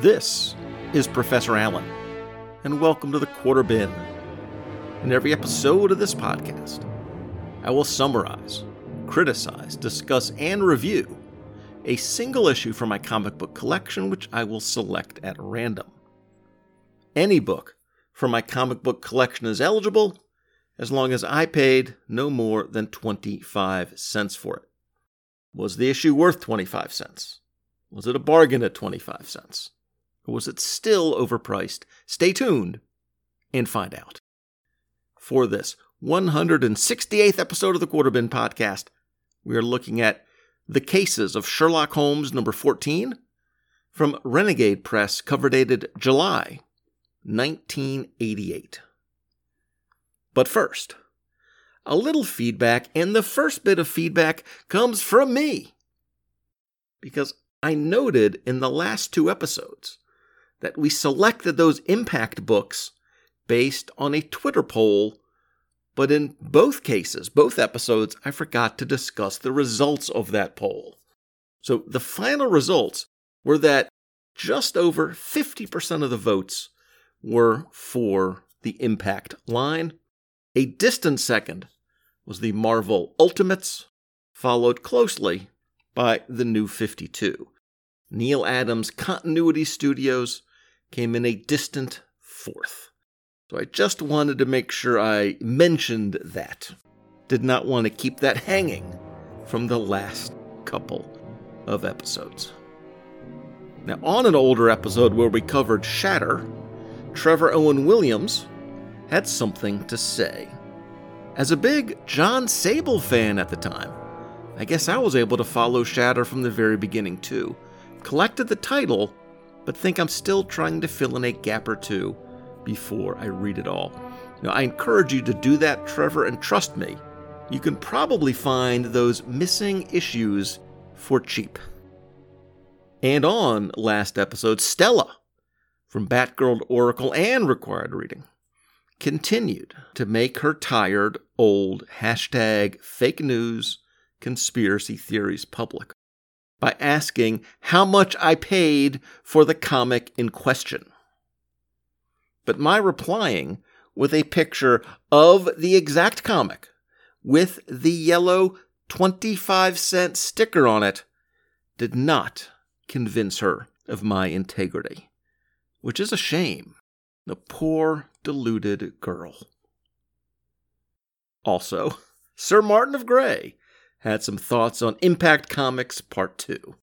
This is Professor Allen, and welcome to the Quarter Bin. In every episode of this podcast, I will summarize, criticize, discuss, and review a single issue from my comic book collection, which I will select at random. Any book from my comic book collection is eligible as long as I paid no more than 25 cents for it. Was the issue worth 25 cents? Was it a bargain at 25 cents? Or was it still overpriced? Stay tuned and find out. For this 168th episode of the Quarter Bin Podcast, we are looking at The Cases of Sherlock Holmes number 14 from Renegade Press, cover dated July 1988. But first, a little feedback, and the first bit of feedback comes from me. Because I noted in the last two episodes that we selected those impact books based on a Twitter poll, but in both cases, both episodes, I forgot to discuss the results of that poll. So the final results were that just over 50% of the votes were for the impact line. A distant second was the Marvel Ultimates, followed closely by the New 52. Neal Adams Continuity Studios came in a distant fourth. So I just wanted to make sure I mentioned that. Did not want to keep that hanging from the last couple of episodes. Now, on an older episode where we covered Shatter, Trevor Owen Williams had something to say. As a big Jon Sable fan at the time, I guess I was able to follow Shatter from the very beginning too. Collected the title, but think I'm still trying to fill in a gap or two before I read it all. Now, I encourage you to do that, Trevor, and trust me, you can probably find those missing issues for cheap. And on last episode, Stella from Batgirl Oracle and Required Reading continued to make her tired old hashtag fake news conspiracy theories public by asking how much I paid for the comic in question. But my replying with a picture of the exact comic with the yellow 25 cent sticker on it did not convince her of my integrity, which is a shame. The poor, deluded girl. Also, Sir Martin of Gray had some thoughts on Impact Comics Part 2.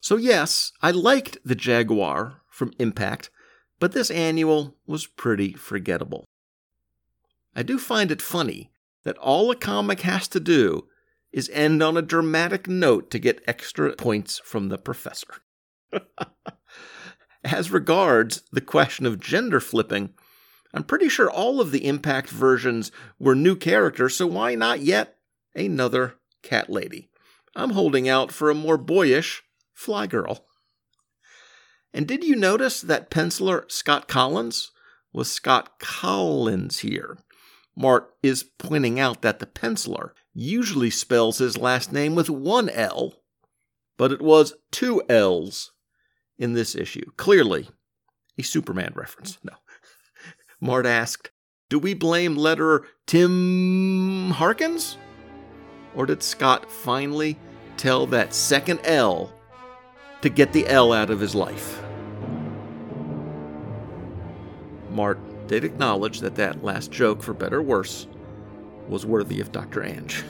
So, yes, I liked the Jaguar from Impact, but this annual was pretty forgettable. I do find it funny that all a comic has to do is end on a dramatic note to get extra points from the professor. As regards the question of gender flipping, I'm pretty sure all of the Impact versions were new characters, so why not yet another cat lady? I'm holding out for a more boyish Fly Girl. And did you notice that penciler Scott Kolins was Scott Collins here? Mart is pointing out that the penciler usually spells his last name with one L, but it was two L's in this issue. Clearly, a Superman reference. No. Mart asked, Do we blame letterer Tim Harkins? Or did Scott finally tell that second L to get the L out of his life? Mart did acknowledge that that last joke, for better or worse, was worthy of Dr. Ange.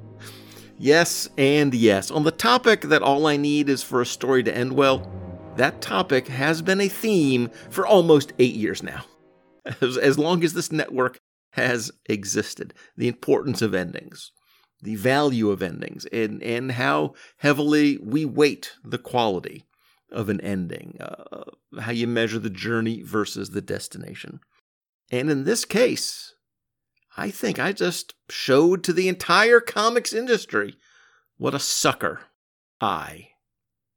yes, and yes. On the topic that all I need is for a story to end well, that topic has been a theme for almost eight years now. As, as long as this network has existed, the importance of endings, the value of endings, and, and how heavily we weight the quality of an ending, uh, how you measure the journey versus the destination. And in this case, I think I just showed to the entire comics industry what a sucker I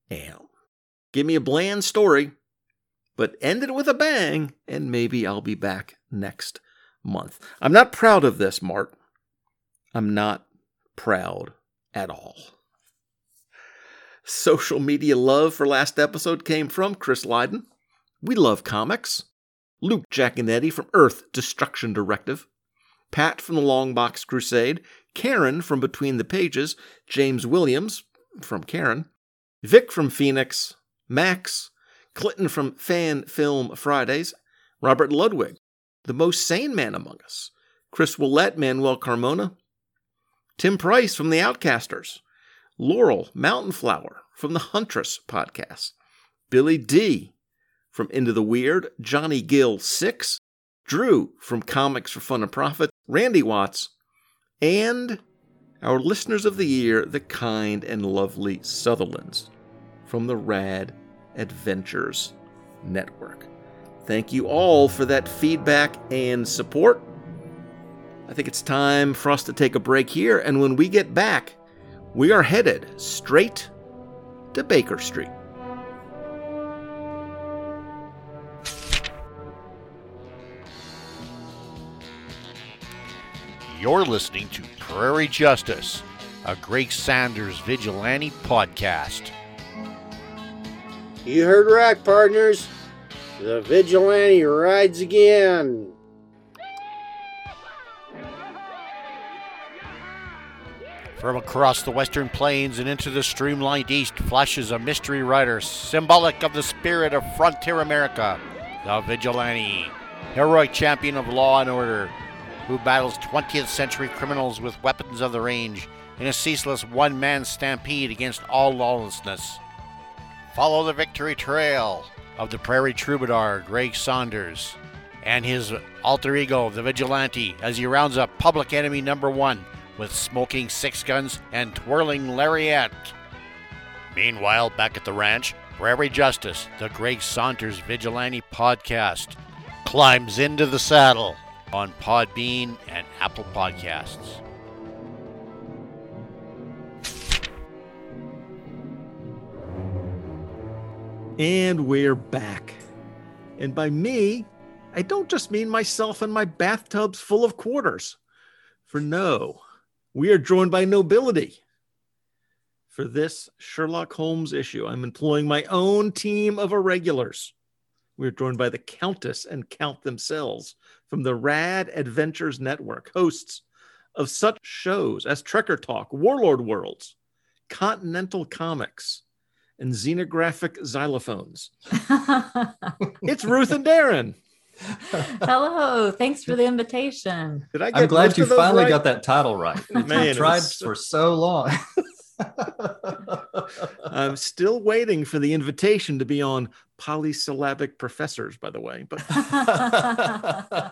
am. Give me a bland story, but end it with a bang, and maybe I'll be back next month. I'm not proud of this, Mark. I'm not proud at all. Social media love for last episode came from Chris Lydon. We love comics. Luke Giaconetti from Earth Destruction Directive. Pat from the Long Box Crusade. Karen from Between the Pages. James Williams from Karen. Vic from Phoenix. Max. Clinton from Fan Film Fridays. Robert Ludwig, the most sane man among us. Chris Willett, Manuel Carmona. Tim Price from The Outcasters. Laurel Mountain Flower from the Huntress podcast, Billy D from Into the Weird, Johnny Gill 6, Drew from Comics for Fun and Profit, Randy Watts, and our listeners of the year, the kind and lovely Sutherlands from the Rad Adventures Network. Thank you all for that feedback and support. I think it's time for us to take a break here, and when we get back, we are headed straight to Baker Street. You're listening to Prairie Justice, a Greg Saunders vigilante podcast. You heard right, partners. The vigilante rides again. From across the western plains and into the streamlined east flashes a mystery rider, symbolic of the spirit of frontier America, the vigilante, heroic champion of law and order, who battles 20th century criminals with weapons of the range in a ceaseless one man stampede against all lawlessness. Follow the victory trail of the prairie troubadour Greg Saunders and his alter ego, the vigilante, as he rounds up public enemy number one with smoking six guns and twirling lariat. Meanwhile, back at the ranch, Prairie Justice, the Greg Saunders Vigilante podcast, climbs into the saddle on Podbean and Apple Podcasts. And we're back. And by me, I don't just mean myself and my bathtubs full of quarters. For no, we are joined by nobility. For this Sherlock Holmes issue, I'm employing my own team of irregulars. We're joined by the Countess and Count themselves from the Rad Adventures Network, hosts of such shows as Trekker Talk, Warlord Worlds, Continental Comics, and Xenographic Xylophones. it's Ruth and Darren. Hello, thanks for the invitation. Did I I'm glad you finally right? got that title right. Man, tried was... for so long. I'm still waiting for the invitation to be on polysyllabic professors, by the way, but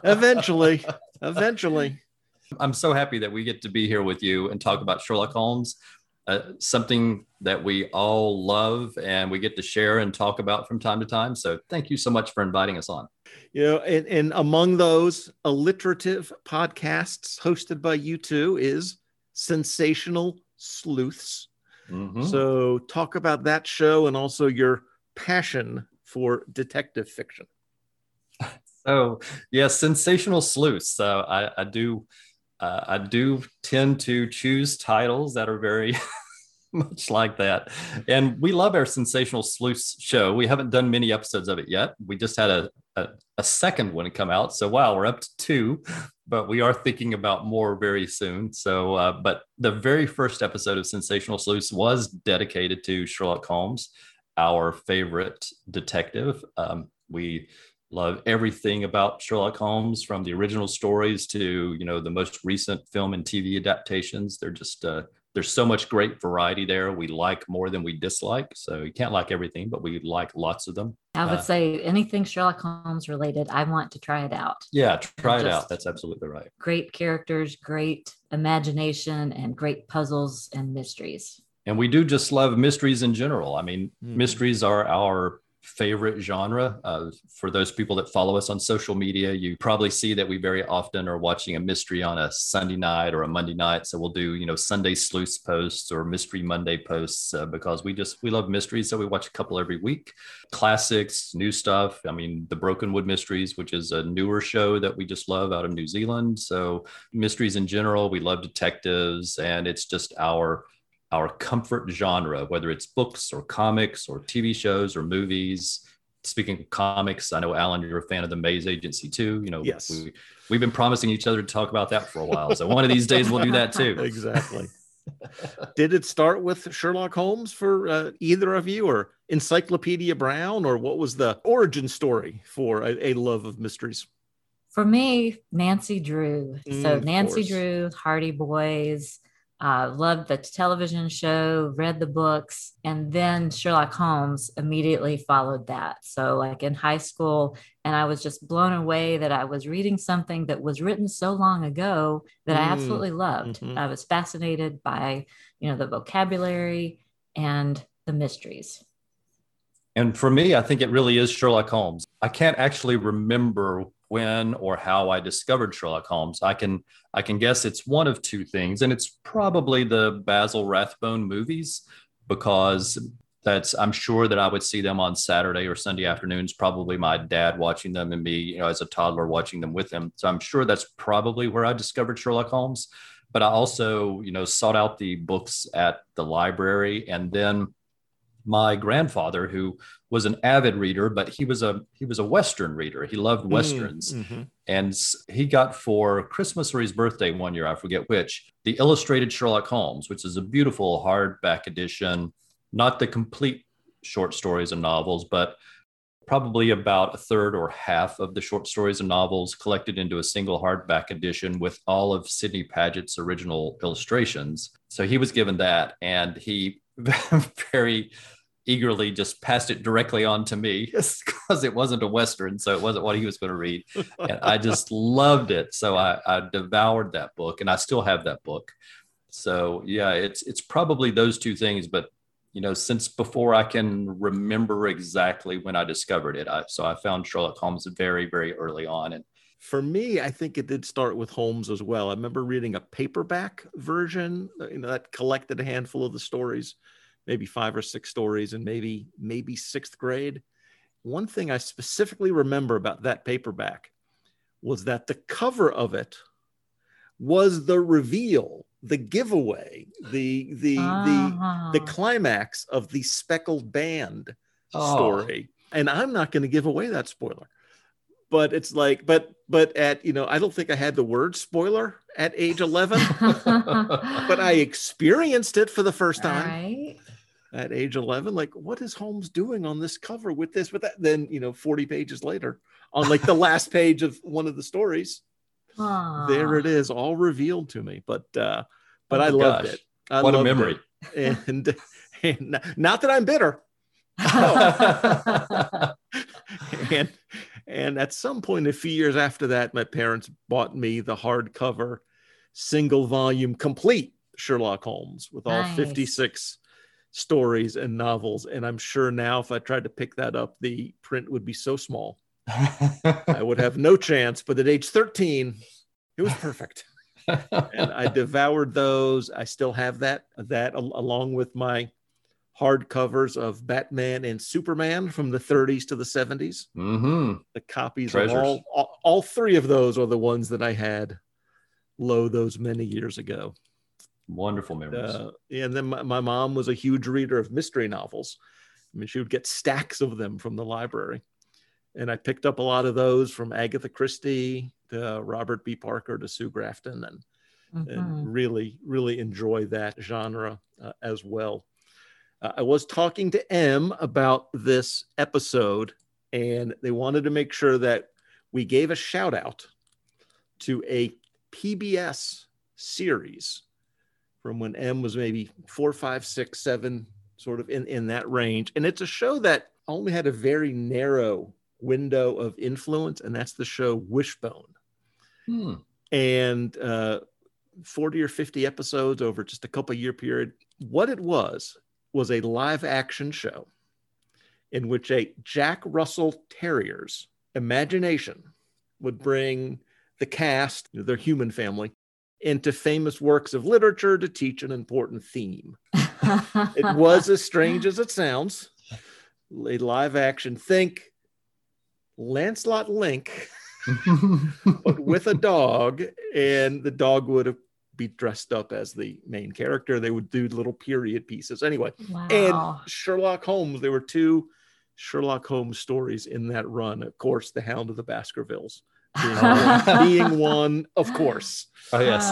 eventually, eventually. I'm so happy that we get to be here with you and talk about Sherlock Holmes, uh, something that we all love and we get to share and talk about from time to time. So thank you so much for inviting us on. You know, and, and among those alliterative podcasts hosted by you two is Sensational Sleuths. Mm-hmm. So talk about that show and also your passion for detective fiction. So yeah, sensational sleuths. So I, I do uh, I do tend to choose titles that are very much like that. And we love our Sensational Sleuths show. We haven't done many episodes of it yet. We just had a, a, a, second one come out. So, wow, we're up to two, but we are thinking about more very soon. So, uh, but the very first episode of Sensational Sleuths was dedicated to Sherlock Holmes, our favorite detective. Um, we love everything about Sherlock Holmes from the original stories to you know the most recent film and TV adaptations. They're just uh, there's so much great variety there. We like more than we dislike. So you can't like everything, but we like lots of them. I would uh, say anything Sherlock Holmes related, I want to try it out. Yeah, try it out. That's absolutely right. Great characters, great imagination, and great puzzles and mysteries. And we do just love mysteries in general. I mean, mm-hmm. mysteries are our favorite genre. Uh, for those people that follow us on social media, you probably see that we very often are watching a mystery on a Sunday night or a Monday night. So we'll do, you know, Sunday sleuth posts or mystery Monday posts uh, because we just, we love mysteries. So we watch a couple every week. Classics, new stuff. I mean, the Brokenwood Mysteries, which is a newer show that we just love out of New Zealand. So mysteries in general, we love detectives and it's just our our comfort genre, whether it's books or comics or TV shows or movies. Speaking of comics, I know Alan, you're a fan of the Maze Agency too. You know, Yes. we, we've been promising each other to talk about that for a while. So one of these days we'll do that too. Exactly. Did it start with Sherlock Holmes for uh, either of you, or Encyclopedia Brown, or what was the origin story for a, a love of mysteries? For me, Nancy Drew. Mm, so of Nancy course. Drew, Hardy Boys, uh, loved the television show, read the books, and then Sherlock Holmes immediately followed that. So, like in high school, and I was just blown away that I was reading something that was written so long ago that I Mm, absolutely loved. mhm. I was fascinated by, you know, the vocabulary and the mysteries. And for me, I think it really is Sherlock Holmes. I can't actually remember when or how I discovered Sherlock Holmes. I can I can guess it's one of two things, and it's probably the Basil Rathbone movies because that's I'm sure that I would see them on Saturday or Sunday afternoons. Probably my dad watching them and me, you know, as a toddler watching them with him. So I'm sure that's probably where I discovered Sherlock Holmes. But I also, you know, sought out the books at the library, and then my grandfather, who was an avid reader, but he was a he was a Western reader. He loved westerns, Mhm. and he got for Christmas or his birthday one year, I forget which, the illustrated Sherlock Holmes, which is a beautiful hardback edition, not the complete short stories and novels, but probably about a third or half of the short stories and novels collected into a single hardback edition with all of Sidney Paget's original illustrations. So he was given that, and he very eagerly just passed it directly on to me. Because it wasn't a western so it wasn't what he was going to read. And i just loved it. So I, I devoured that book and i still have that book. So yeah it's it's probably those two things but you know since before i can remember exactly when i discovered it I, so i found sherlock holmes very very early on and For me, I think it did start with Holmes as well. I remember reading a paperback version you know, that collected a handful of the stories, maybe five or six stories, and maybe maybe sixth grade. One thing I specifically remember about that paperback was that the cover of it was the reveal, the giveaway, the the the the Ah. climax of the speckled band Oh. story. And I'm not going to give away that spoiler. But it's like, but but at you know, I don't think I had the word spoiler at age 11, but I experienced it for the first time Right. At age 11. Like, what is Holmes doing on this cover with this, with that? Then you know, 40 pages later, on like the last page of one of the stories, there it is, all revealed to me. But uh, but Oh I loved gosh. it. I what a memory it. And, and not that I'm bitter. and and at some point a few years after that my parents bought me the hardcover single volume complete sherlock holmes with all Nice. 56 stories and novels and i'm sure now if i tried to pick that up the print would be so small. I would have no chance but at age 13 it was perfect. And i devoured those. I still have that that al- along with my hardcovers of batman and superman from the 30s to the 70s hmm the copies Treasures. of all, all all three of those are the ones that I had low those many years ago. Wonderful memories Uh, and then my, my mom was a huge reader of mystery novels. I mean, she would get stacks of them from the library, and I picked up a lot of those from Agatha Christie to Robert B. Parker to Sue Grafton, and Mhm. and really, really enjoy that genre uh, as well. Uh, I was talking to M about this episode, and they wanted to make sure that we gave a shout out to a PBS series from when M was maybe four, five, six, seven, sort of in, in that range. And it's a show that only had a very narrow window of influence, and that's the show Wishbone Hmm. and uh, 40 or 50 episodes over just a couple year period. What it was was a live action show in which a Jack Russell Terrier's imagination would bring the cast, their human family, into famous works of literature to teach an important theme. It was as strange as it sounds. A live action, think Lancelot Link but with a dog, and the dog would be dressed up as the main character. They would do little period pieces. Anyway, Wow. and Sherlock Holmes. There were two Sherlock Holmes stories in that run. Of course, The Hound of the Baskervilles being, one, being one, of course. Oh yes.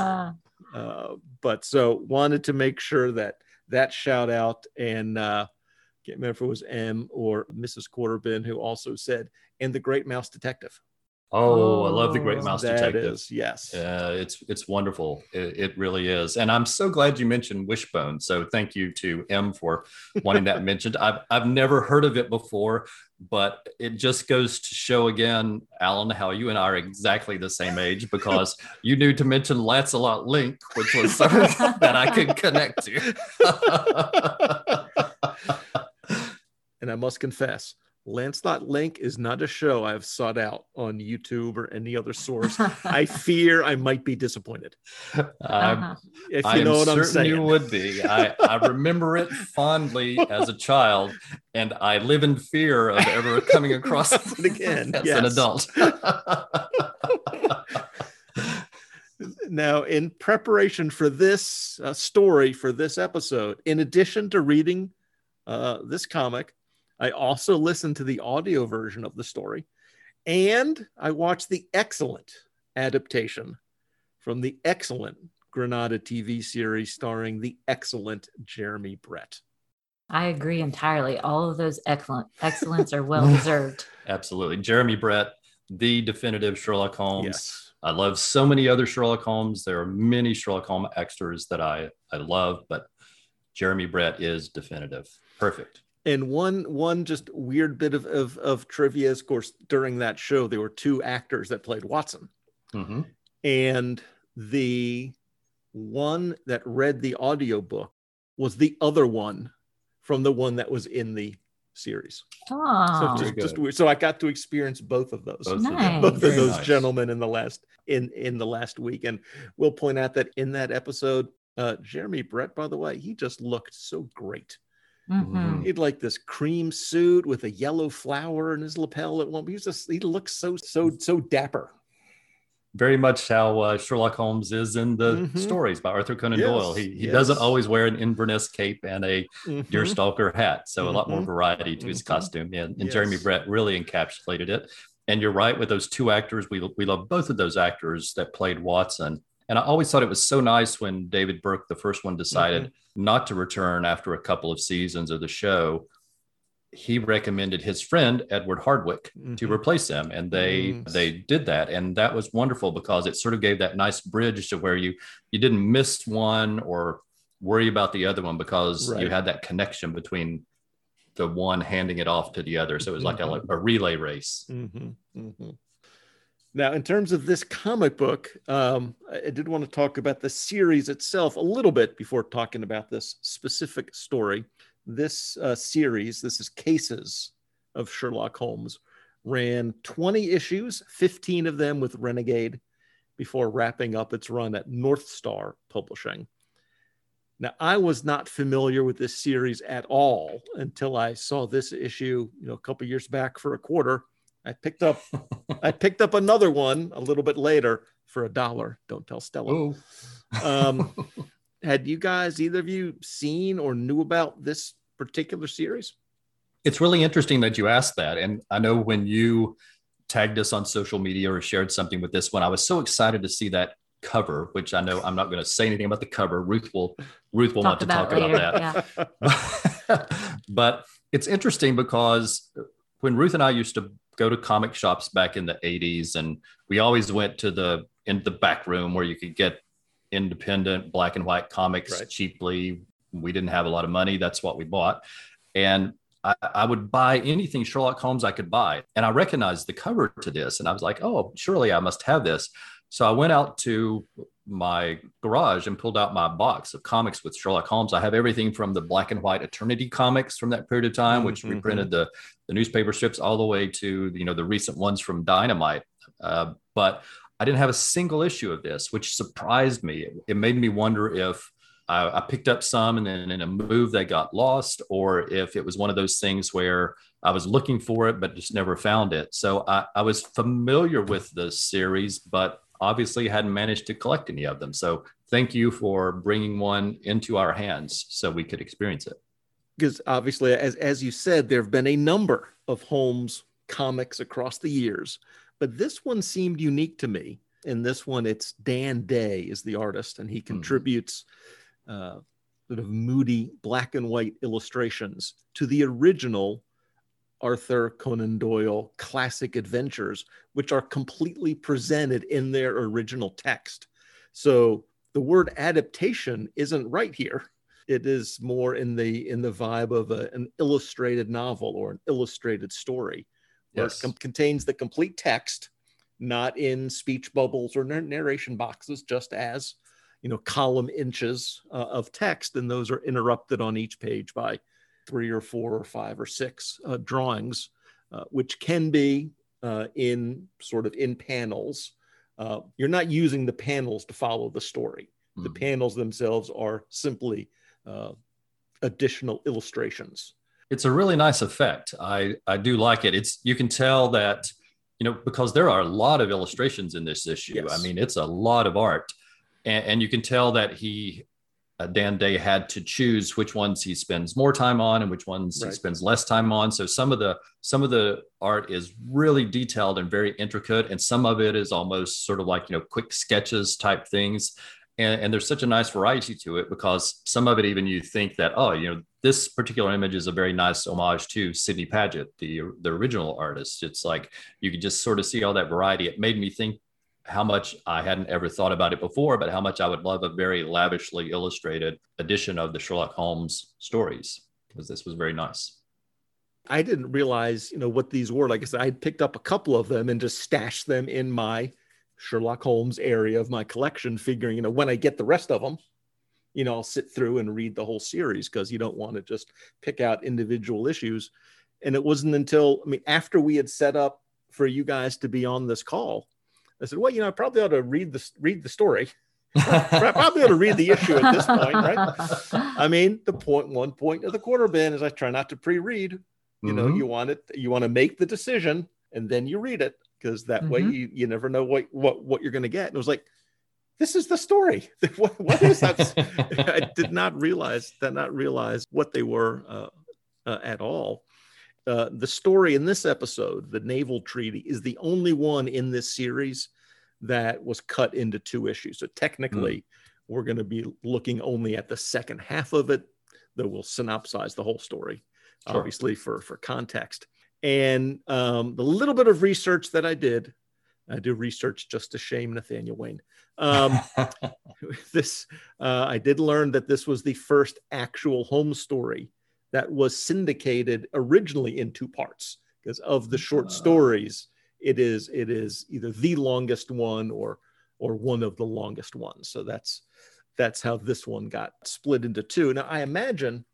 Uh, but so wanted to make sure that that shout out and uh, can't remember if it was M or Mrs. Quarterbin who also said, and the Great Mouse Detective. Oh, I love the Great Oh. Mouse That Detective. is, yes. Yeah, it's it's wonderful. It, it really is, and I'm so glad you mentioned Wishbone. So thank you to M for wanting that mentioned. I've I've never heard of it before, but it just goes to show again, Alan, how you and I are exactly the same age because you knew to mention Lancelot Link, which was something that I could connect to. and I must confess, Lancelot Link is not a show I've sought out on YouTube or any other source. I fear I might be disappointed. I'm uh-huh. If I you know am what I'm certain saying. you would be. I, I remember it fondly as a child, and I live in fear of ever coming across It again, as yes. an adult. Now, in preparation for this uh, story, for this episode, in addition to reading uh, this comic, I also listened to the audio version of the story and I watched the excellent adaptation from the excellent Granada TV series starring the excellent Jeremy Brett. I agree entirely. All of those excellent excellence are well deserved. Absolutely. Jeremy Brett, the definitive Sherlock Holmes. Yes. I love so many other Sherlock Holmes. There are many Sherlock Holmes extras that I, I love, but Jeremy Brett is definitive. Perfect. And one one just weird bit of, of, of trivia, is, of course, during that show, there were two actors that played Watson. hmm and the one that read the audiobook was the other one from the one that was in the series. Oh, So just, just weird. So I got to experience both of those. Both of them. Nice. Both of Very those nice. gentlemen in the last in in the last week, and we'll point out that in that episode, uh, Jeremy Brett, by the way, he just looked so great. Mhm. He'd like this cream suit with a yellow flower in his lapel at one. He just he looked so so so dapper. Very much how uh, Sherlock Holmes is in the Mhm. stories by Arthur Conan Yes, Doyle. He, he yes. doesn't always wear an Inverness cape and a Mhm. deerstalker hat. So a lot more Mhm. variety to his Mhm. costume. And, and Jeremy Brett really encapsulated it. And you're right with those two actors. We, we love both of those actors that played Watson. And I always thought it was so nice when David Burke, the first one, decided Mm-hmm. not to return after a couple of seasons of the show. He recommended his friend Edward Hardwicke to Mhm. replace him, and they Mm. they did that, and that was wonderful because it sort of gave that nice bridge to where you you didn't miss one or worry about the other one because you had that connection between the one handing it off to the other. So it was like a, Mhm. a relay race. Now, in terms of this comic book, um, I I did want to talk about the series itself a little bit before talking about this specific story. This uh, series, this is Cases of Sherlock Holmes, ran 20 issues, 15 of them with Renegade, before wrapping up its run at North Star Publishing. Now, I was not familiar with this series at all until I saw this issue, you know, a couple years back for a quarter. I picked up I picked up another one a little bit later for a dollar. Don't tell Stella. Um, had you guys, either of you, seen or knew about this particular series? it's really interesting that you asked that. And I know when you tagged us on social media or shared something with this one, I was so excited to see that cover, which I know I'm not going to say anything about the cover. Ruth will Ruth will want to talk about that. Yeah. but it's interesting because when Ruth and I used to go to comic shops back in the 80s, and we always went to the in the back room where you could get independent black and white comics Right. cheaply. We didn't have a lot of money. That's what we bought. And I, I would buy anything Sherlock Holmes I could buy. And I recognized the cover to this. And I was like, oh, surely I must have this. So I went out to my garage and pulled out my box of comics with Sherlock Holmes. I have everything from the black and white Eternity comics from that period of time, which Mhm. reprinted the, the newspaper strips, all the way to you know the recent ones from Dynamite. Uh, but I didn't have a single issue of this, which surprised me. It, made me wonder if I, I picked up some and then in a move they got lost, or if it was one of those things where I was looking for it but just never found it. So I, I was familiar with the series, but obviously hadn't managed to collect any of them. So thank you for bringing one into our hands so we could experience it. Because obviously, as, as you said, there have been a number of Holmes comics across the years, but this one seemed unique to me. In this one, it's Dan Day is the artist, and he Hmm. contributes uh, sort of moody black and white illustrations to the original Arthur Conan Doyle classic adventures, which are completely presented in their original text. So the word adaptation isn't right here. It is more in the in the vibe of a, an illustrated novel or an illustrated story, where Yes. it com- contains the complete text, not in speech bubbles or nar- narration boxes, just as you know column inches uh, of text, and those are interrupted on each page by three or four or five or six uh, drawings, uh, which can be uh, in sort of in panels. Uh, you're not using the panels to follow the story. The Mhm. panels themselves are simply uh, additional illustrations. it's a really nice effect. I I do like it. It's you can tell that you know because there are a lot of illustrations in this issue. Yes. I mean, it's a lot of art, and, and you can tell that he uh, Dan Day had to choose which ones he spends more time on and which ones Right. he spends less time on. So some of the some of the art is really detailed and very intricate, and some of it is almost sort of like you know quick sketches type things. And, and there's such a nice variety to it because some of it even you think that oh you know this particular image is a very nice homage to Sidney Paget, the the original artist. It's like you could just sort of see all that variety. It made me think how much I hadn't ever thought about it before, but how much I would love a very lavishly illustrated edition of the Sherlock Holmes stories because this was very nice. I didn't realize, you know, what these were. Like I said, I picked up a couple of them and just stashed them in my Sherlock Holmes area of my collection, figuring, you know, when I get the rest of them, you know, I'll sit through and read the whole series because you don't want to just pick out individual issues. And it wasn't until, I mean, after we had set up for you guys to be on this call, I said, well, you know, I probably ought to read the read the story. I probably ought to read the issue at this point, right? I mean, the point one point of the quarter bin is I try not to pre-read. You know, Mhm. you want it, you want to make the decision and then you read it because that way Mhm. you, you never know what what what you're gonna get. And it was like, this is the story. what, what is that? I did not realize did not realize what they were uh, uh, at all. Uh, the story in this episode, the naval treaty, is the only one in this series that was cut into two issues. So technically, we're going to be looking only at the second half of it, though we'll synopsize the whole story, Sure. obviously for for context. And um, the little bit of research that I did, I do research just to shame Nathaniel Wayne. Um, this uh, I did learn that this was the first actual Holmes story that was syndicated originally in two parts because of the short Ah. stories. It is it is either the longest one or or one of the longest ones. So that's that's how this one got split into two. Now I imagine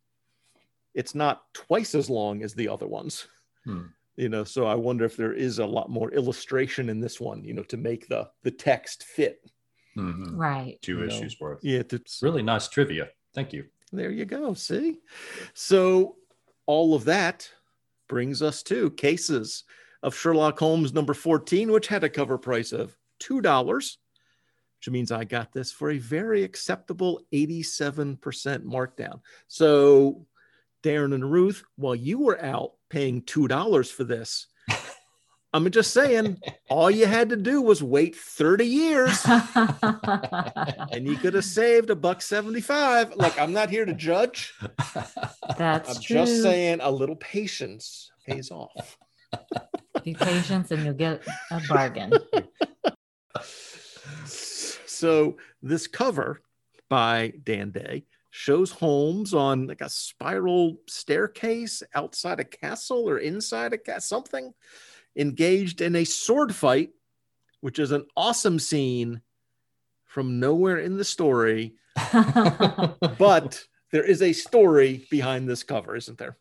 it's not twice as long as the other ones. Hmm. You know, so I wonder if there is a lot more illustration in this one, you know, to make the the text fit. Mhm. right. Two You know. issues worth. Yeah, it's Really nice trivia. Thank you. there you go. See? So all of that brings us to cases of Sherlock Holmes number 14, which had a cover price of $2, which means I got this for a very acceptable 87% markdown. So, Darren and Ruth, while you were out paying $2 for this, I'm just saying, all you had to do was wait 30 years and you could have saved a buck 75. Like, I'm not here to judge. That's I'm true. just saying a little patience pays off. Be patient and you'll get a bargain. So this cover by Dan Day shows Holmes on like a spiral staircase outside a castle or inside a castle, something engaged in a sword fight, which is an awesome scene from nowhere in the story. But there is a story behind this cover, isn't there?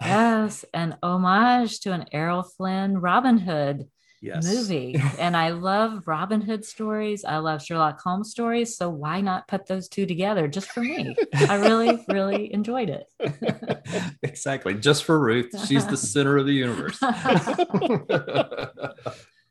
yes, an homage to an Errol Flynn Robin Hood Yes. movie. And I love Robin Hood stories. I love Sherlock Holmes stories. So why not put those two together just for me? I really, really enjoyed it. exactly. Just for Ruth. She's the center of the universe.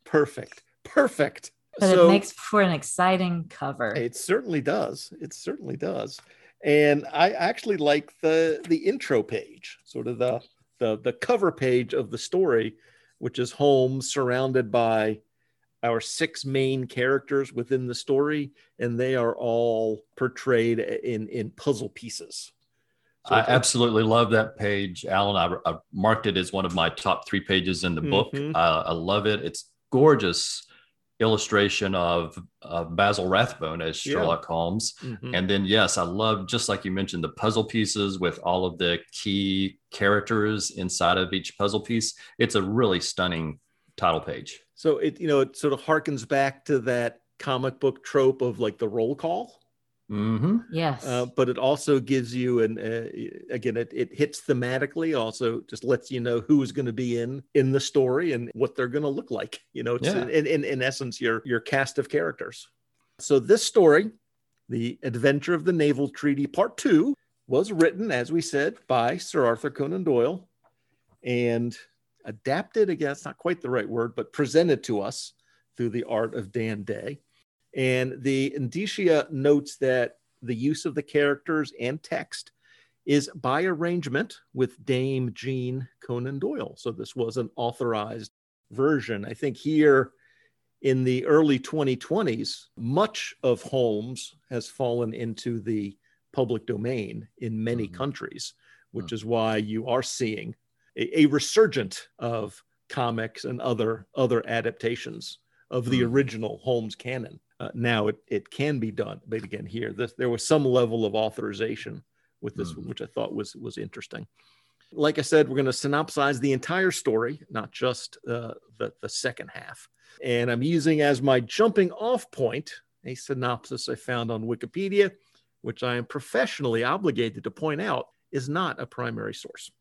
Perfect. Perfect. But so it makes for an exciting cover. it certainly does. It certainly does. And I actually like the the intro page, sort of the the the cover page of the story, which is Holmes surrounded by our six main characters within the story, and they are all portrayed in in puzzle pieces. So I absolutely love that page, Alan. I, I marked it as one of my top three pages in the book. Mhm. Uh, I love it. It's gorgeous illustration of, of Basil Rathbone as Yeah. Sherlock Holmes. Mhm. And then, yes, I love, just like you mentioned, the puzzle pieces with all of the key characters inside of each puzzle piece. It's a really stunning title page. So it you know it sort of harkens back to that comic book trope of like the roll call, hmm yes. uh, but it also gives you an uh, again it, it hits thematically. Also, just lets you know who is going to be in in the story and what they're going to look like. You know, it's Yeah. in, in in essence your your cast of characters. So this story, the Adventure of the Naval Treaty Part Two, was written as we said by Sir Arthur Conan Doyle, and adapted again it's not quite the right word but presented to us through the art of dan day and the indicia notes that the use of the characters and text is by arrangement with dame jean conan doyle so this was an authorized version i think here in the early 2020s much of holmes has fallen into the public domain in many Mhm. countries which is why you are seeing a, a resurgent of comics and other other adaptations of the Mhm. original Holmes canon. Uh, now it, it can be done, but again, here this, there was some level of authorization with this, Mhm. which I thought was was interesting. Like I said, we're going to synopsize the entire story, not just uh, the the second half. And I'm using as my jumping off point a synopsis I found on Wikipedia, which I am professionally obligated to point out is not a primary source.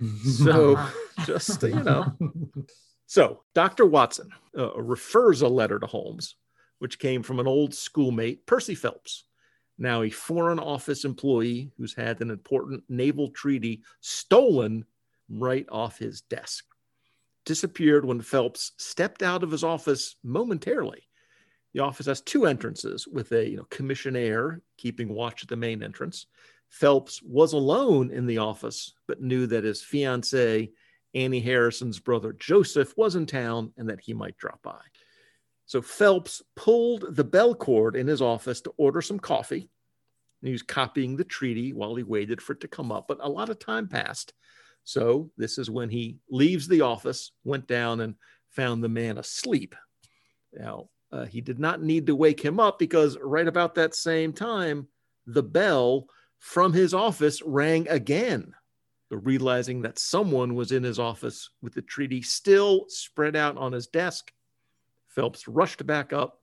So just you know. So Dr. Watson uh, refers a letter to Holmes, which came from an old schoolmate, Percy Phelps, now a Foreign Office employee who's had an important naval treaty stolen right off his desk. Disappeared when Phelps stepped out of his office momentarily. The office has two entrances with a you know, commissionaire keeping watch at the main entrance. Phelps was alone in the office, but knew that his fiancee, Annie Harrison's brother Joseph, was in town and that he might drop by. So Phelps pulled the bell cord in his office to order some coffee. And he was copying the treaty while he waited for it to come up, but a lot of time passed. So this is when he leaves the office, went down and found the man asleep. Now, uh, he did not need to wake him up because right about that same time, the bell from his office rang again. So realizing that someone was in his office with the treaty still spread out on his desk, Phelps rushed back up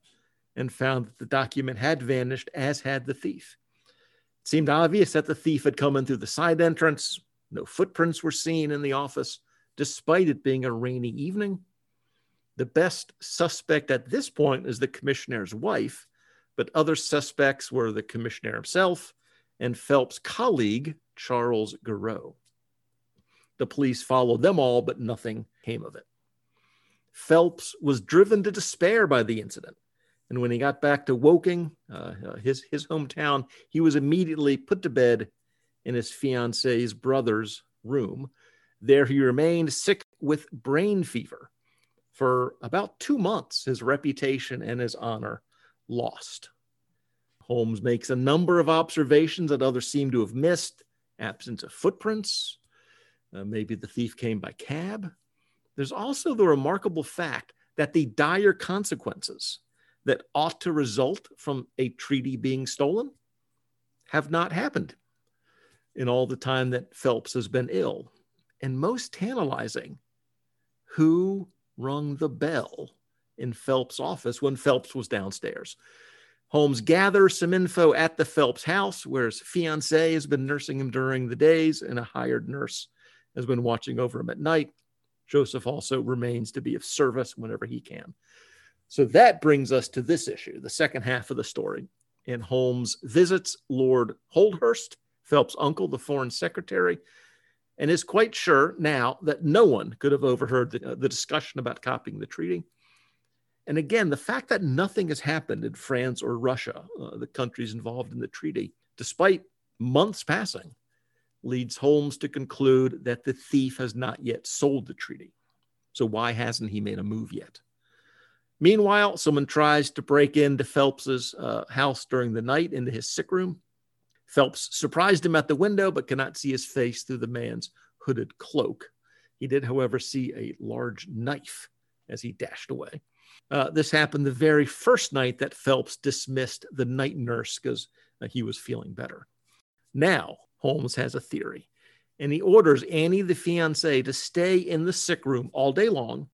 and found that the document had vanished, as had the thief. It seemed obvious that the thief had come in through the side entrance. No footprints were seen in the office, despite it being a rainy evening. The best suspect at this point is the commissioner's wife, but other suspects were the commissioner himself and Phelps' colleague, Charles Gorot. The police followed them all, but nothing came of it. Phelps was driven to despair by the incident. And when he got back to Woking, uh, his, his hometown, he was immediately put to bed in his fiance's brother's room. There he remained sick with brain fever. For about two months, his reputation and his honor lost. Holmes makes a number of observations that others seem to have missed absence of footprints. Uh, maybe the thief came by cab. There's also the remarkable fact that the dire consequences that ought to result from a treaty being stolen have not happened in all the time that Phelps has been ill. And most tantalizing, who rung the bell in Phelps' office when Phelps was downstairs? Holmes gathers some info at the Phelps house, where his fiancee has been nursing him during the days, and a hired nurse has been watching over him at night. Joseph also remains to be of service whenever he can. So that brings us to this issue, the second half of the story. And Holmes visits Lord Holdhurst, Phelps' uncle, the foreign secretary, and is quite sure now that no one could have overheard the, uh, the discussion about copying the treaty. And again, the fact that nothing has happened in France or Russia, uh, the countries involved in the treaty, despite months passing, leads Holmes to conclude that the thief has not yet sold the treaty. So why hasn't he made a move yet? Meanwhile, someone tries to break into Phelps's uh, house during the night into his sick room. Phelps surprised him at the window, but cannot see his face through the man's hooded cloak. He did, however, see a large knife as he dashed away. Uh, this happened the very first night that Phelps dismissed the night nurse because uh, he was feeling better. Now, Holmes has a theory, and he orders Annie, the fiancee, to stay in the sick room all day long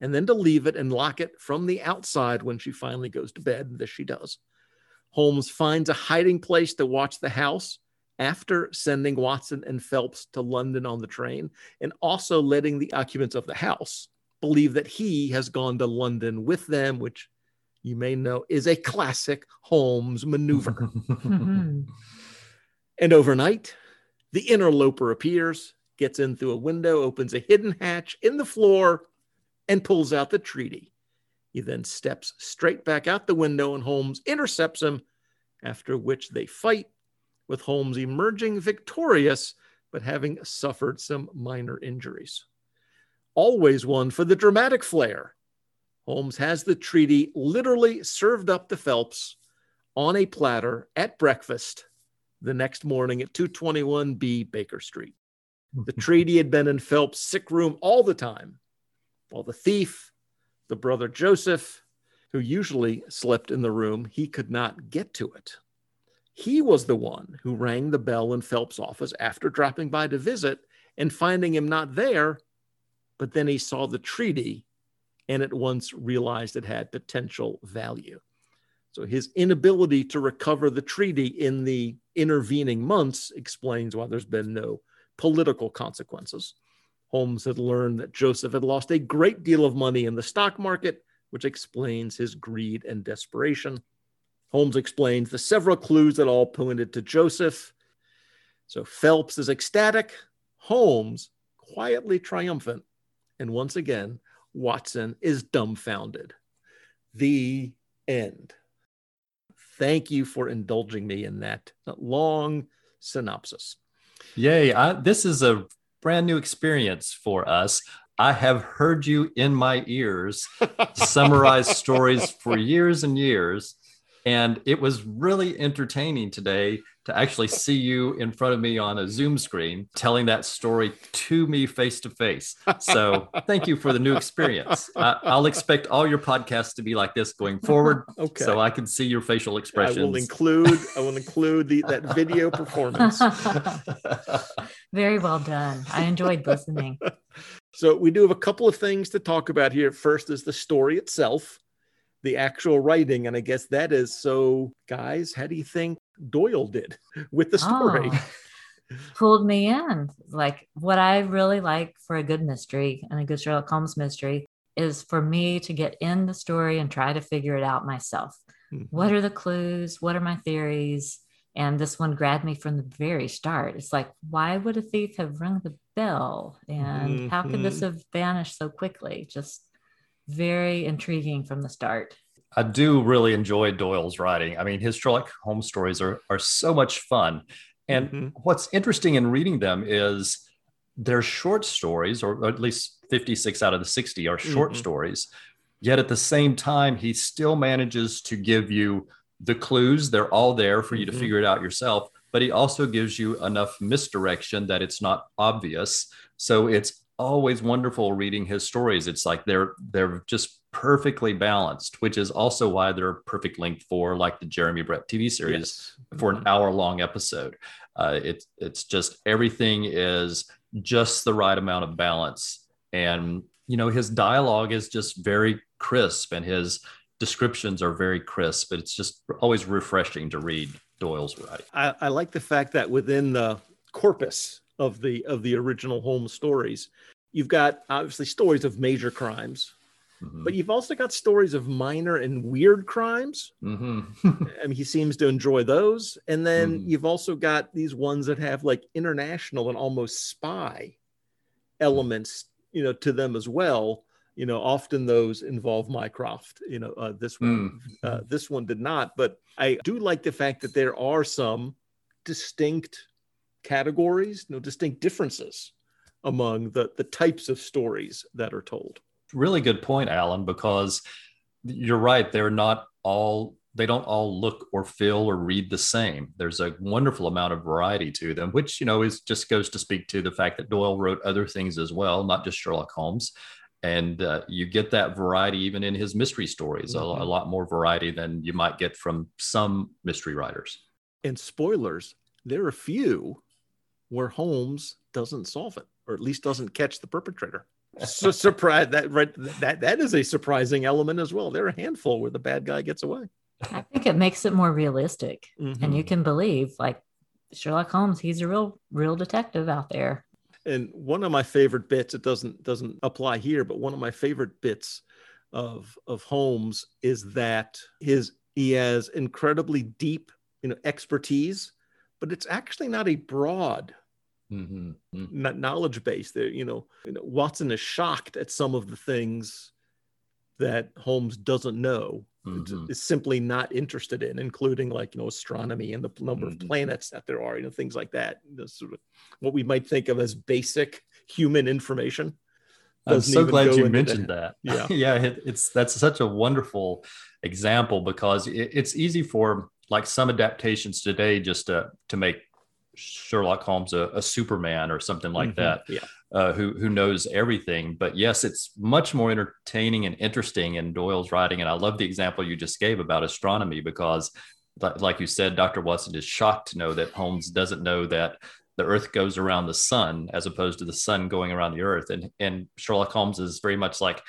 and then to leave it and lock it from the outside when she finally goes to bed. And this she does. Holmes finds a hiding place to watch the house after sending Watson and Phelps to London on the train and also letting the occupants of the house believe that he has gone to London with them, which you may know is a classic Holmes maneuver. And overnight, the interloper appears, gets in through a window, opens a hidden hatch in the floor, and pulls out the treaty. He then steps straight back out the window, and Holmes intercepts him, after which they fight, with Holmes emerging victorious, but having suffered some minor injuries. Always one for the dramatic flair. Holmes has the treaty literally served up to Phelps on a platter at breakfast the next morning at 221B Baker Street. Hmm. The treaty had been in Phelps' sick room all the time, while the thief, the brother Joseph, who usually slept in the room, he could not get to it. He was the one who rang the bell in Phelps' office after dropping by to visit and finding him not there, but then he saw the treaty and at once realized it had potential value. So his inability to recover the treaty in the intervening months explains why there's been no political consequences. Holmes had learned that Joseph had lost a great deal of money in the stock market, which explains his greed and desperation. Holmes explains the several clues that all pointed to Joseph. So Phelps is ecstatic, Holmes quietly triumphant, and once again, Watson is dumbfounded. The end. Thank you for indulging me in that long synopsis. Yay. I, this is a brand new experience for us. I have heard you in my ears summarize stories for years and years. And it was really entertaining today to actually see you in front of me on a Zoom screen telling that story to me face to face. So thank you for the new experience. I, I'll expect all your podcasts to be like this going forward. Okay. So I can see your facial expressions. I will include I will include the, that video performance. Very well done. I enjoyed listening. So we do have a couple of things to talk about here. First is the story itself, the actual writing, and I guess that is so. Guys, how do you think Doyle did with the story? Oh, pulled me in. Like what I really like for a good mystery and a good Sherlock Holmes mystery is for me to get in the story and try to figure it out myself. Mhm. What are the clues? What are my theories? And this one grabbed me from the very start. It's like, why would a thief have rung the bell? And how could this have vanished so quickly? Just very intriguing from the start. I do really enjoy Doyle's writing. I mean, his Sherlock Holmes stories are, are so much fun. And Mhm. what's interesting in reading them is they're short stories, or at least 56 out of the 60 are short Mhm. stories. Yet at the same time, he still manages to give you the clues. They're all there for you to Mhm. figure it out yourself. But he also gives you enough misdirection that it's not obvious. So it's always wonderful reading his stories. It's like they're they're just perfectly balanced, which is also why they're perfect length for like the Jeremy Brett TV series Yes. for an hour long episode. Uh, it's it's just everything is just the right amount of balance, and you know his dialogue is just very crisp, and his descriptions are very crisp. But it's just always refreshing to read Doyle's writing. I, I like the fact that within the corpus of the of the original Holmes stories, you've got obviously stories of major crimes, Mhm. but you've also got stories of minor and weird crimes. Mhm. I mean, he seems to enjoy those. And then Mhm. you've also got these ones that have like international and almost spy elements, you know, to them as well. You know, often those involve Mycroft. You know, uh, this one, uh, this one did not. But I do like the fact that there are some distinct categories, no distinct differences among the the types of stories that are told. Really good point, Alan, because you're right. They're not all they don't all look or feel or read the same. There's a wonderful amount of variety to them, which you know is just goes to speak to the fact that Doyle wrote other things as well, not just Sherlock Holmes. And uh, you get that variety even in his mystery stories, mm-hmm. a, a lot more variety than you might get from some mystery writers. And spoilers, there are a few where Holmes doesn't solve it, or at least doesn't catch the perpetrator. So surprise that right that that is a surprising element as well. There are a handful where the bad guy gets away. I think it makes it more realistic, mm-hmm. and you can believe like Sherlock Holmes. He's a real real detective out there. And one of my favorite bits, it doesn't doesn't apply here, but one of my favorite bits of of Holmes is that his he has incredibly deep you know expertise, but it's actually not a broad mm-hmm. mm-hmm. knowledge base. There, you know, you know, Watson is shocked at some of the things that Holmes doesn't know mm-hmm. is simply not interested in, including like you know astronomy and the number mm-hmm. of planets that there are, you know things like that. sort of what we might think of as basic human information. I'm so glad you mentioned that. that. Yeah, yeah, it, it's that's such a wonderful example because it, it's easy for like some adaptations today just to to make Sherlock Holmes a, a Superman or something like mm-hmm. that. Yeah uh, who who knows everything. But yes, it's much more entertaining and interesting in Doyle's writing. And I love the example you just gave about astronomy because, like you said, Dr. Watson is shocked to know that Holmes doesn't know that the Earth goes around the sun as opposed to the sun going around the Earth. And and Sherlock Holmes is very much like,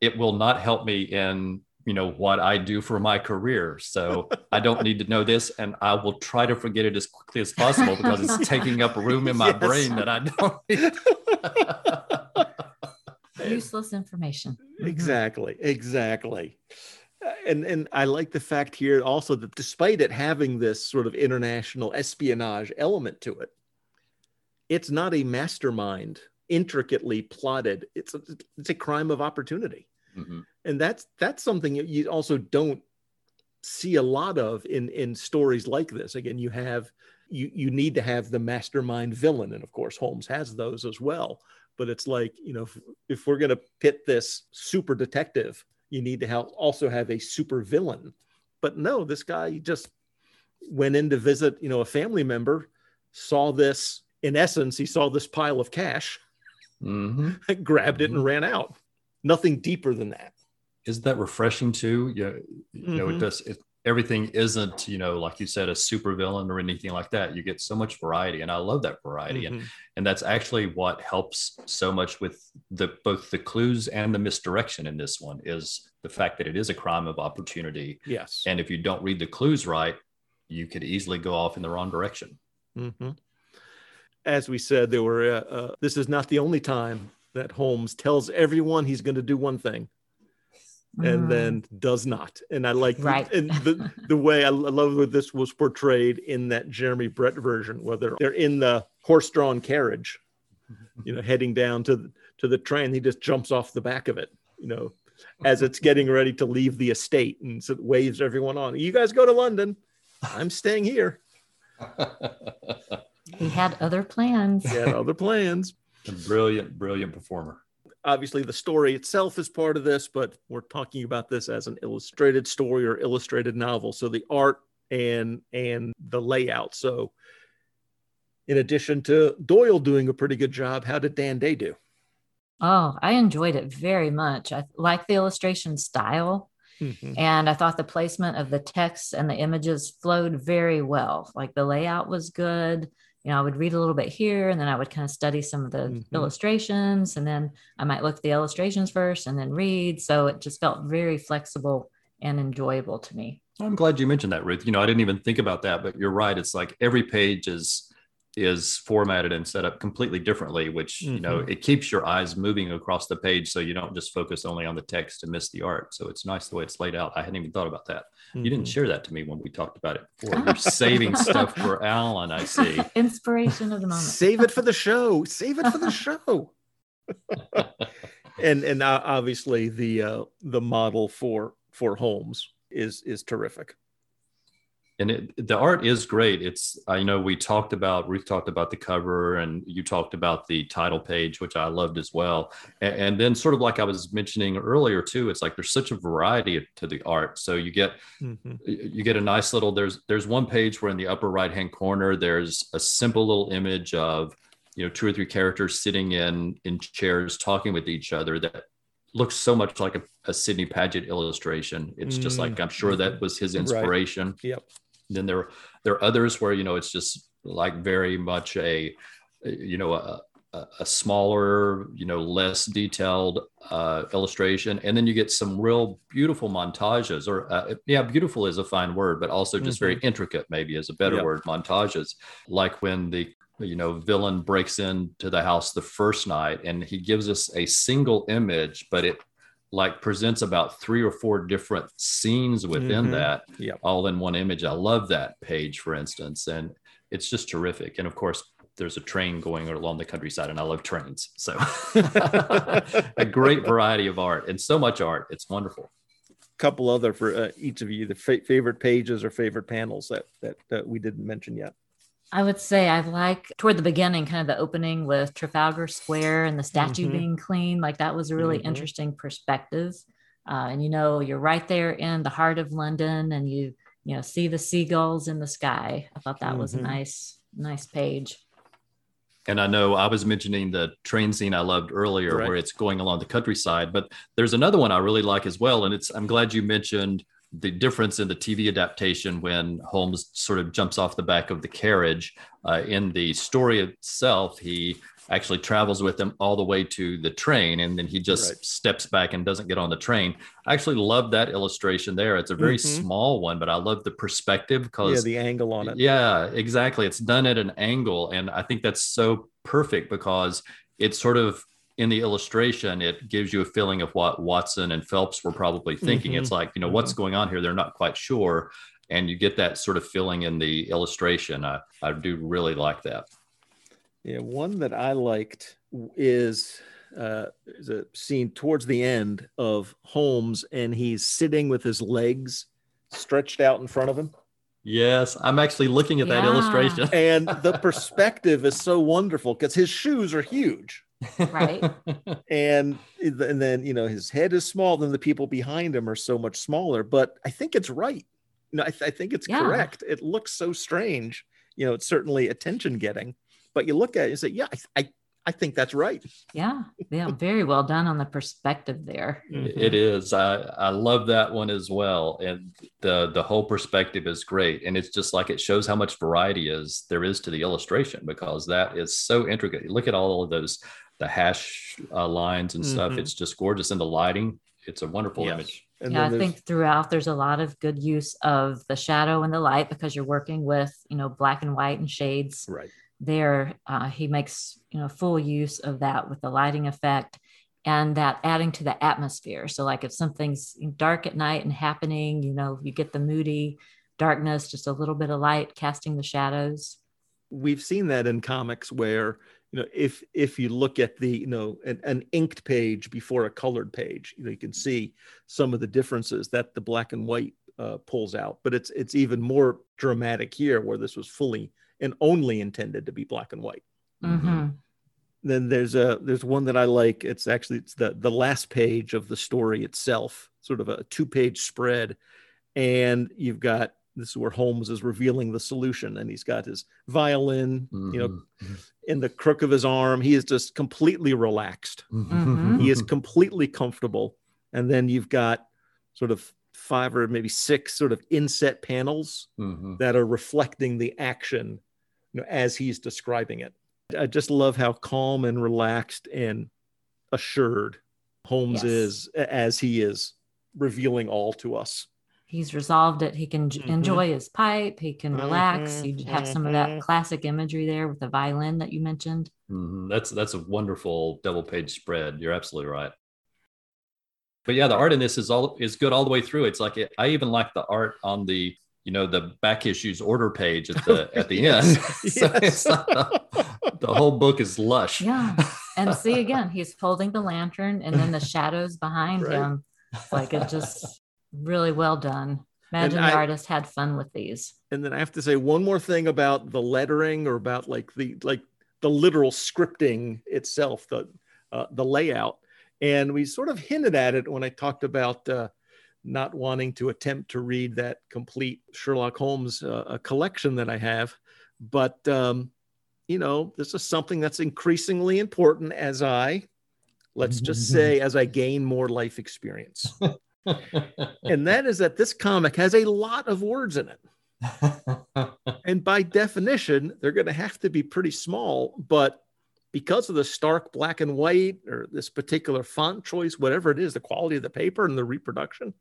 it will not help me in you know what I do for my career. So I don't need to know this, and I will try to forget it as quickly as possible because it's taking up room in my yes. brain that I don't. Useless information. Exactly. Exactly. And and I like the fact here also that despite it having this sort of international espionage element to it, it's not a mastermind intricately plotted. It's a, it's a crime of opportunity Mm-hmm. And that's that's something you also don't see a lot of in in stories like this. Again, you have you you need to have the mastermind villain, and of course Holmes has those as well. But it's like you know if, if we're going to pit this super detective, you need to have also have a super villain. But no, this guy just went in to visit you know a family member, saw this. In essence, he saw this pile of cash, mm-hmm. grabbed it, and mm-hmm. ran out nothing deeper than that. Isn't that refreshing too? Yeah, you mm-hmm. know, it mm-hmm. does. It, everything isn't, you know, like you said, a super villain or anything like that. You get so much variety, and I love that variety, mm-hmm. and and that's actually what helps so much with the both the clues and the misdirection in this one is the fact that it is a crime of opportunity. Yes, and if you don't read the clues right, you could easily go off in the wrong direction. Mm-hmm. As we said, there were. Uh, uh, this is not the only time that Holmes tells everyone he's going to do one thing and mm. then does not. And I like right. the, and the, the way I love that this was portrayed in that Jeremy Brett version, where they're, they're in the horse-drawn carriage, you know, heading down to the, to the train. He just jumps off the back of it, you know, as it's getting ready to leave the estate, and so waves everyone on. You guys go to London. I'm staying here. he had other plans. He had other plans. A brilliant, brilliant performer. Obviously, the story itself is part of this, but we're talking about this as an illustrated story or illustrated novel. So the art and and the layout. So, in addition to Doyle doing a pretty good job, how did Dan Day do? Oh, I enjoyed it very much. I like the illustration style. Mm-hmm. And I thought the placement of the text and the images flowed very well. Like the layout was good you know, I would read a little bit here and then I would kind of study some of the mm-hmm. illustrations and then I might look at the illustrations first and then read. So it just felt very flexible and enjoyable to me. I'm glad you mentioned that, Ruth. You know, I didn't even think about that, but you're right. It's like every page is is formatted and set up completely differently which mm-hmm. you know mm-hmm. it keeps your eyes moving across the page so you don't just focus only on the text and miss the art so it's nice the way it's laid out i hadn't even thought about that mm-hmm. you didn't mm-hmm. share that to me when we talked about it before you're saving stuff for alan i see inspiration of the moment save it for the show save it for the show and and uh, obviously the uh, the model for for Holmes is is terrific and it, the art is great. It's I know we talked about Ruth talked about the cover, and you talked about the title page, which I loved as well. And, and, then sort of like I was mentioning earlier too, it's like there's such a variety to the art. So you get mm-hmm. you get a nice little there's there's one page where in the upper right hand corner there's a simple little image of you know two or three characters sitting in in chairs talking with each other that looks so much like a, a Sidney Paget illustration. It's just like I'm sure that was his inspiration. Right. Yep. Then there there are others where you know it's just like very much a you know a, a smaller, you know, less detailed uh, illustration, and then you get some real beautiful montages. Or uh, yeah, beautiful is a fine word, but also just mm-hmm. very intricate, maybe is a better yep. word. Montages, like when the you know villain breaks into the house the first night, and he gives us a single image, but it like presents about three or four different scenes within mm-hmm. that yep. all in one image. I love that page for instance and it's just terrific. And of course there's a train going along the countryside and i love trains so a great variety of art and so much art. It's wonderful. Couple other for uh, each of you the fa- favorite pages or favorite panels that, that that we didn't mention yet I would say I like toward the beginning, kind of the opening with Trafalgar Square and the statue mm-hmm. being clean. Like that was a really mm-hmm. interesting perspective. Uh, and you know, you're right there in the heart of London, and you you know see the seagulls in the sky. I thought that mm-hmm. was a mm-hmm. nice nice page. And I know I was mentioning the train scene I loved earlier, right. where it's going along the countryside. But there's another one I really like as well, and it's I'm glad you mentioned the difference in the TV adaptation when Holmes sort of jumps off the back of the carriage. Uh, in the story itself, he actually travels with them all the way to the train and then he just right. steps back and doesn't get on the train. I actually love that illustration there. It's a very mm-hmm. small one, but I love the perspective because yeah, the angle on it. Yeah, exactly. It's done at an angle. And I think that's so perfect because it sort of in the illustration, it gives you a feeling of what Watson and Phelps were probably thinking. Mm-hmm. It's like, you know, mm-hmm. what's going on here? They're not quite sure. And you get that sort of feeling in the illustration. I, I do really like that. Yeah, one that I liked is uh, is a scene towards the end of Holmes, and he's sitting with his legs stretched out in front of him. Yes, I'm actually looking at yeah. that illustration. and the perspective is so wonderful because his shoes are huge right and and then you know his head is small then the people behind him are so much smaller but i think it's right you know i, th- I think it's yeah. correct it looks so strange you know it's certainly attention getting but you look at it and say yeah I, I I think that's right. Yeah, yeah, very well done on the perspective there. Mm-hmm. It is. I I love that one as well, and the the whole perspective is great, and it's just like it shows how much variety is there is to the illustration because that is so intricate. Look at all of those the hash uh, lines and stuff. Mm-hmm. It's just gorgeous. And the lighting, it's a wonderful yes. image. And yeah, I think throughout there's a lot of good use of the shadow and the light because you're working with, you know, black and white and shades. Right. There, uh, he makes, you know, full use of that with the lighting effect and that adding to the atmosphere. So, like if something's dark at night and happening, you know, you get the moody darkness, just a little bit of light casting the shadows. We've seen that in comics where you know if if you look at the you know an, an, inked page before a colored page you know you can see some of the differences that the black and white uh, pulls out. But it's it's even more dramatic here where this was fully and only intended to be black and white. Mm-hmm. then there's a there's one that i like. It's actually it's the the last page of the story itself sort of a two page spread. And you've got this is where Holmes is revealing the solution, and he's got his violin, mm-hmm. you know, mm-hmm. in the crook of his arm. He is just completely relaxed. Mm-hmm. He is completely comfortable. And then you've got sort of five or maybe six sort of inset panels mm-hmm. that are reflecting the action you know, as he's describing it. I just love how calm and relaxed and assured Holmes yes. is as he is revealing all to us he's resolved it. He can mm-hmm. enjoy his pipe. He can relax. Mm-hmm. You have some of that mm-hmm. classic imagery there with the violin that you mentioned. Mm-hmm. That's that's a wonderful double page spread. You're absolutely right. But yeah, the art in this is all is good all the way through. It's like it, I even like the art on the you know the back issues order page at the at the end. so the, the whole book is lush. Yeah. and see again, he's holding the lantern and then the shadows behind Right. him. Like it just really well done. Imagine the I- artist had fun with these. And then I have to say one more thing about the lettering or about like the like the literal scripting itself, the uh, the layout. And we sort of hinted at it when I talked about uh, not wanting to attempt to read that complete Sherlock Holmes uh, collection that I have. But um, you know, this is something that's increasingly important as I, let's just say, as I gain more life experience. and that is that this comic has a lot of words in it. And by definition, they're going to have to be pretty small. But because of the stark black and white or this particular font choice, whatever it is, the quality of the paper and the reproduction,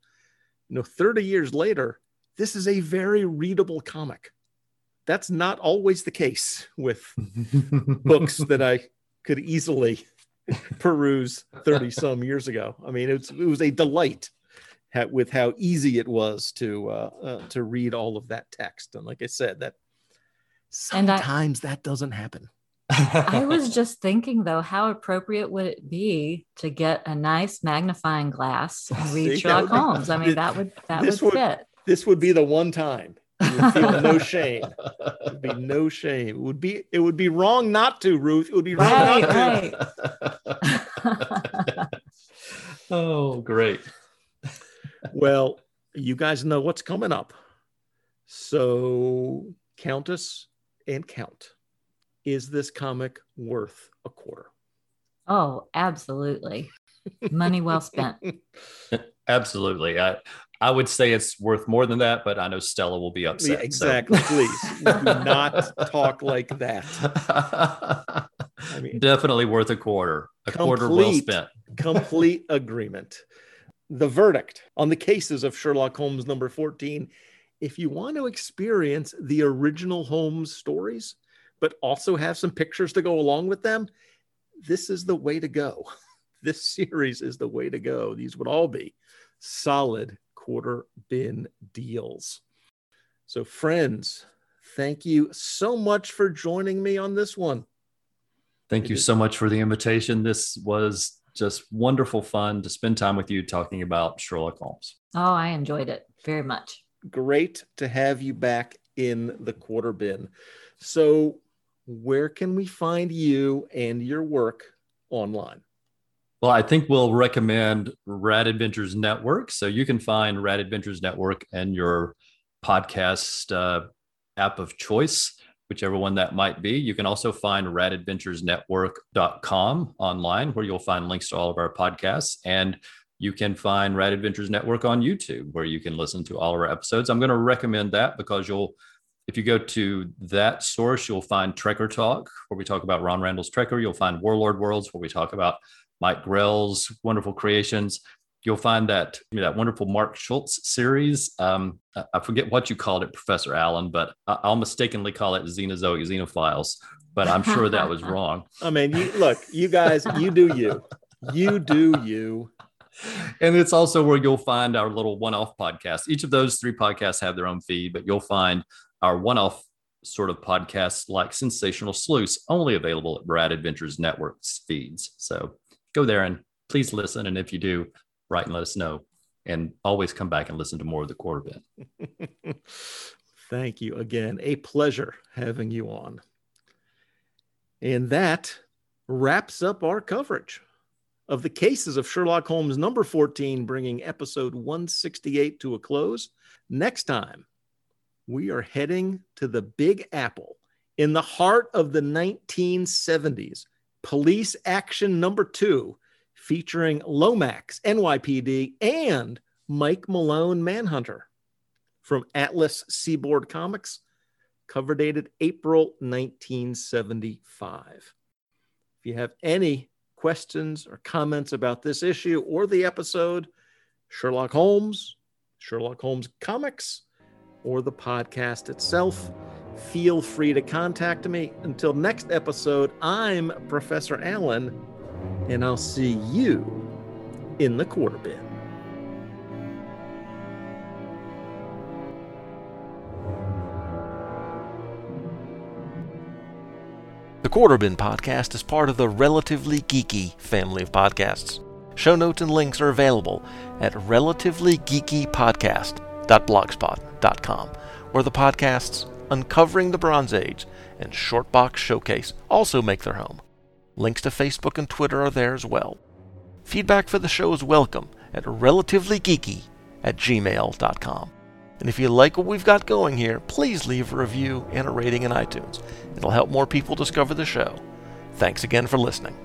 you know, 30 years later, this is a very readable comic. That's not always the case with books that I could easily peruse 30 some years ago. I mean, it's, it was a delight ha- with how easy it was to uh, uh, to read all of that text. And like I said, that And I- sometimes that doesn't happen. I was just thinking though, how appropriate would it be to get a nice magnifying glass and read See, Sherlock would be- Holmes? I mean, that would that This would would- fit. This would be the one time you would feel no shame. It would be no shame. It would be it would be wrong not to, Ruth. It would be wrong Right, not to. right. oh, great. Well, you guys know what's coming up. So, Countess and Count, is this comic worth a quarter? oh, absolutely. Money well spent. Absolutely. I I would say it's worth more than that, but I know Stella will be upset. Yeah, so- exactly. Please do not talk like that. I mean, Definitely worth a quarter. A quarter well spent. complete agreement. The verdict on the cases of Sherlock Holmes number 14. If you want to experience the original Holmes stories, but also have some pictures to go along with them, this is the way to go. This series is the way to go. These would all be solid quarter bin deals. So, friends, thank you so much for joining me on this one. Thank It you is- so much for the invitation. This was just wonderful fun to spend time with you talking about Sherlock Holmes. Oh, I enjoyed it very much. great to have you back in the quarter bin. So, where can we find you and your work online? Well, I think we'll recommend Rad Adventures Network. So you can find Rad Adventures Network and your podcast uh, app of choice, whichever one that might be. You can also find radadventuresnetwork.com online, where you'll find links to all of our podcasts. And you can find Rad Adventures Network on YouTube, where you can listen to all of our episodes. I'm going to recommend that because you'll, if you go to that source, you'll find Trekker Talk, where we talk about Ron Randall's Trekker. You'll find Warlord Worlds, where we talk about Mike Grell's wonderful creations. You'll find that that wonderful Mark Schultz series. Um, I- I forget what you called it, Professor Allen, but I- I'll mistakenly call it Xenozoic Xenophiles. But I'm sure that was wrong. I mean, you look, you guys, you do you. You do you. and it's also where you'll find our little one-off podcast. Each of those three podcasts have their own feed, but you'll find our one-off sort of podcasts like Sensational Sleuths only available at Rad Adventures Network's feeds. So go there and please listen. And if you do, write and let us know. And always come back and listen to more of the quarter bin. Thank you again. A pleasure having you on. And that wraps up our coverage of the cases of Sherlock Holmes number 14, bringing episode 168 to a close. Next time, we are heading to the Big Apple in the heart of the 1970s. Police Action number two, featuring Lomax, NYPD, and Mike Malone Manhunter from Atlas Seaboard Comics, cover dated April 1975. If you have any questions or comments about this issue or the episode, Sherlock Holmes, Sherlock Holmes Comics, or the podcast itself, feel free to contact me. Until next episode, I'm Professor Allen, and I'll see you in the quarter bin. The Quarter Bin Podcast is part of the Relatively Geeky family of podcasts. Show notes and links are available at relativelygeekypodcast.blogspot.com, where the podcasts Uncovering the Bronze Age and Shortbox Showcase also make their home. Links to Facebook and Twitter are there as well. Feedback for the show is welcome at relativelygeeky at gmail.com. And if you like what we've got going here, please leave a review and a rating in iTunes. It'll help more people discover the show. Thanks again for listening.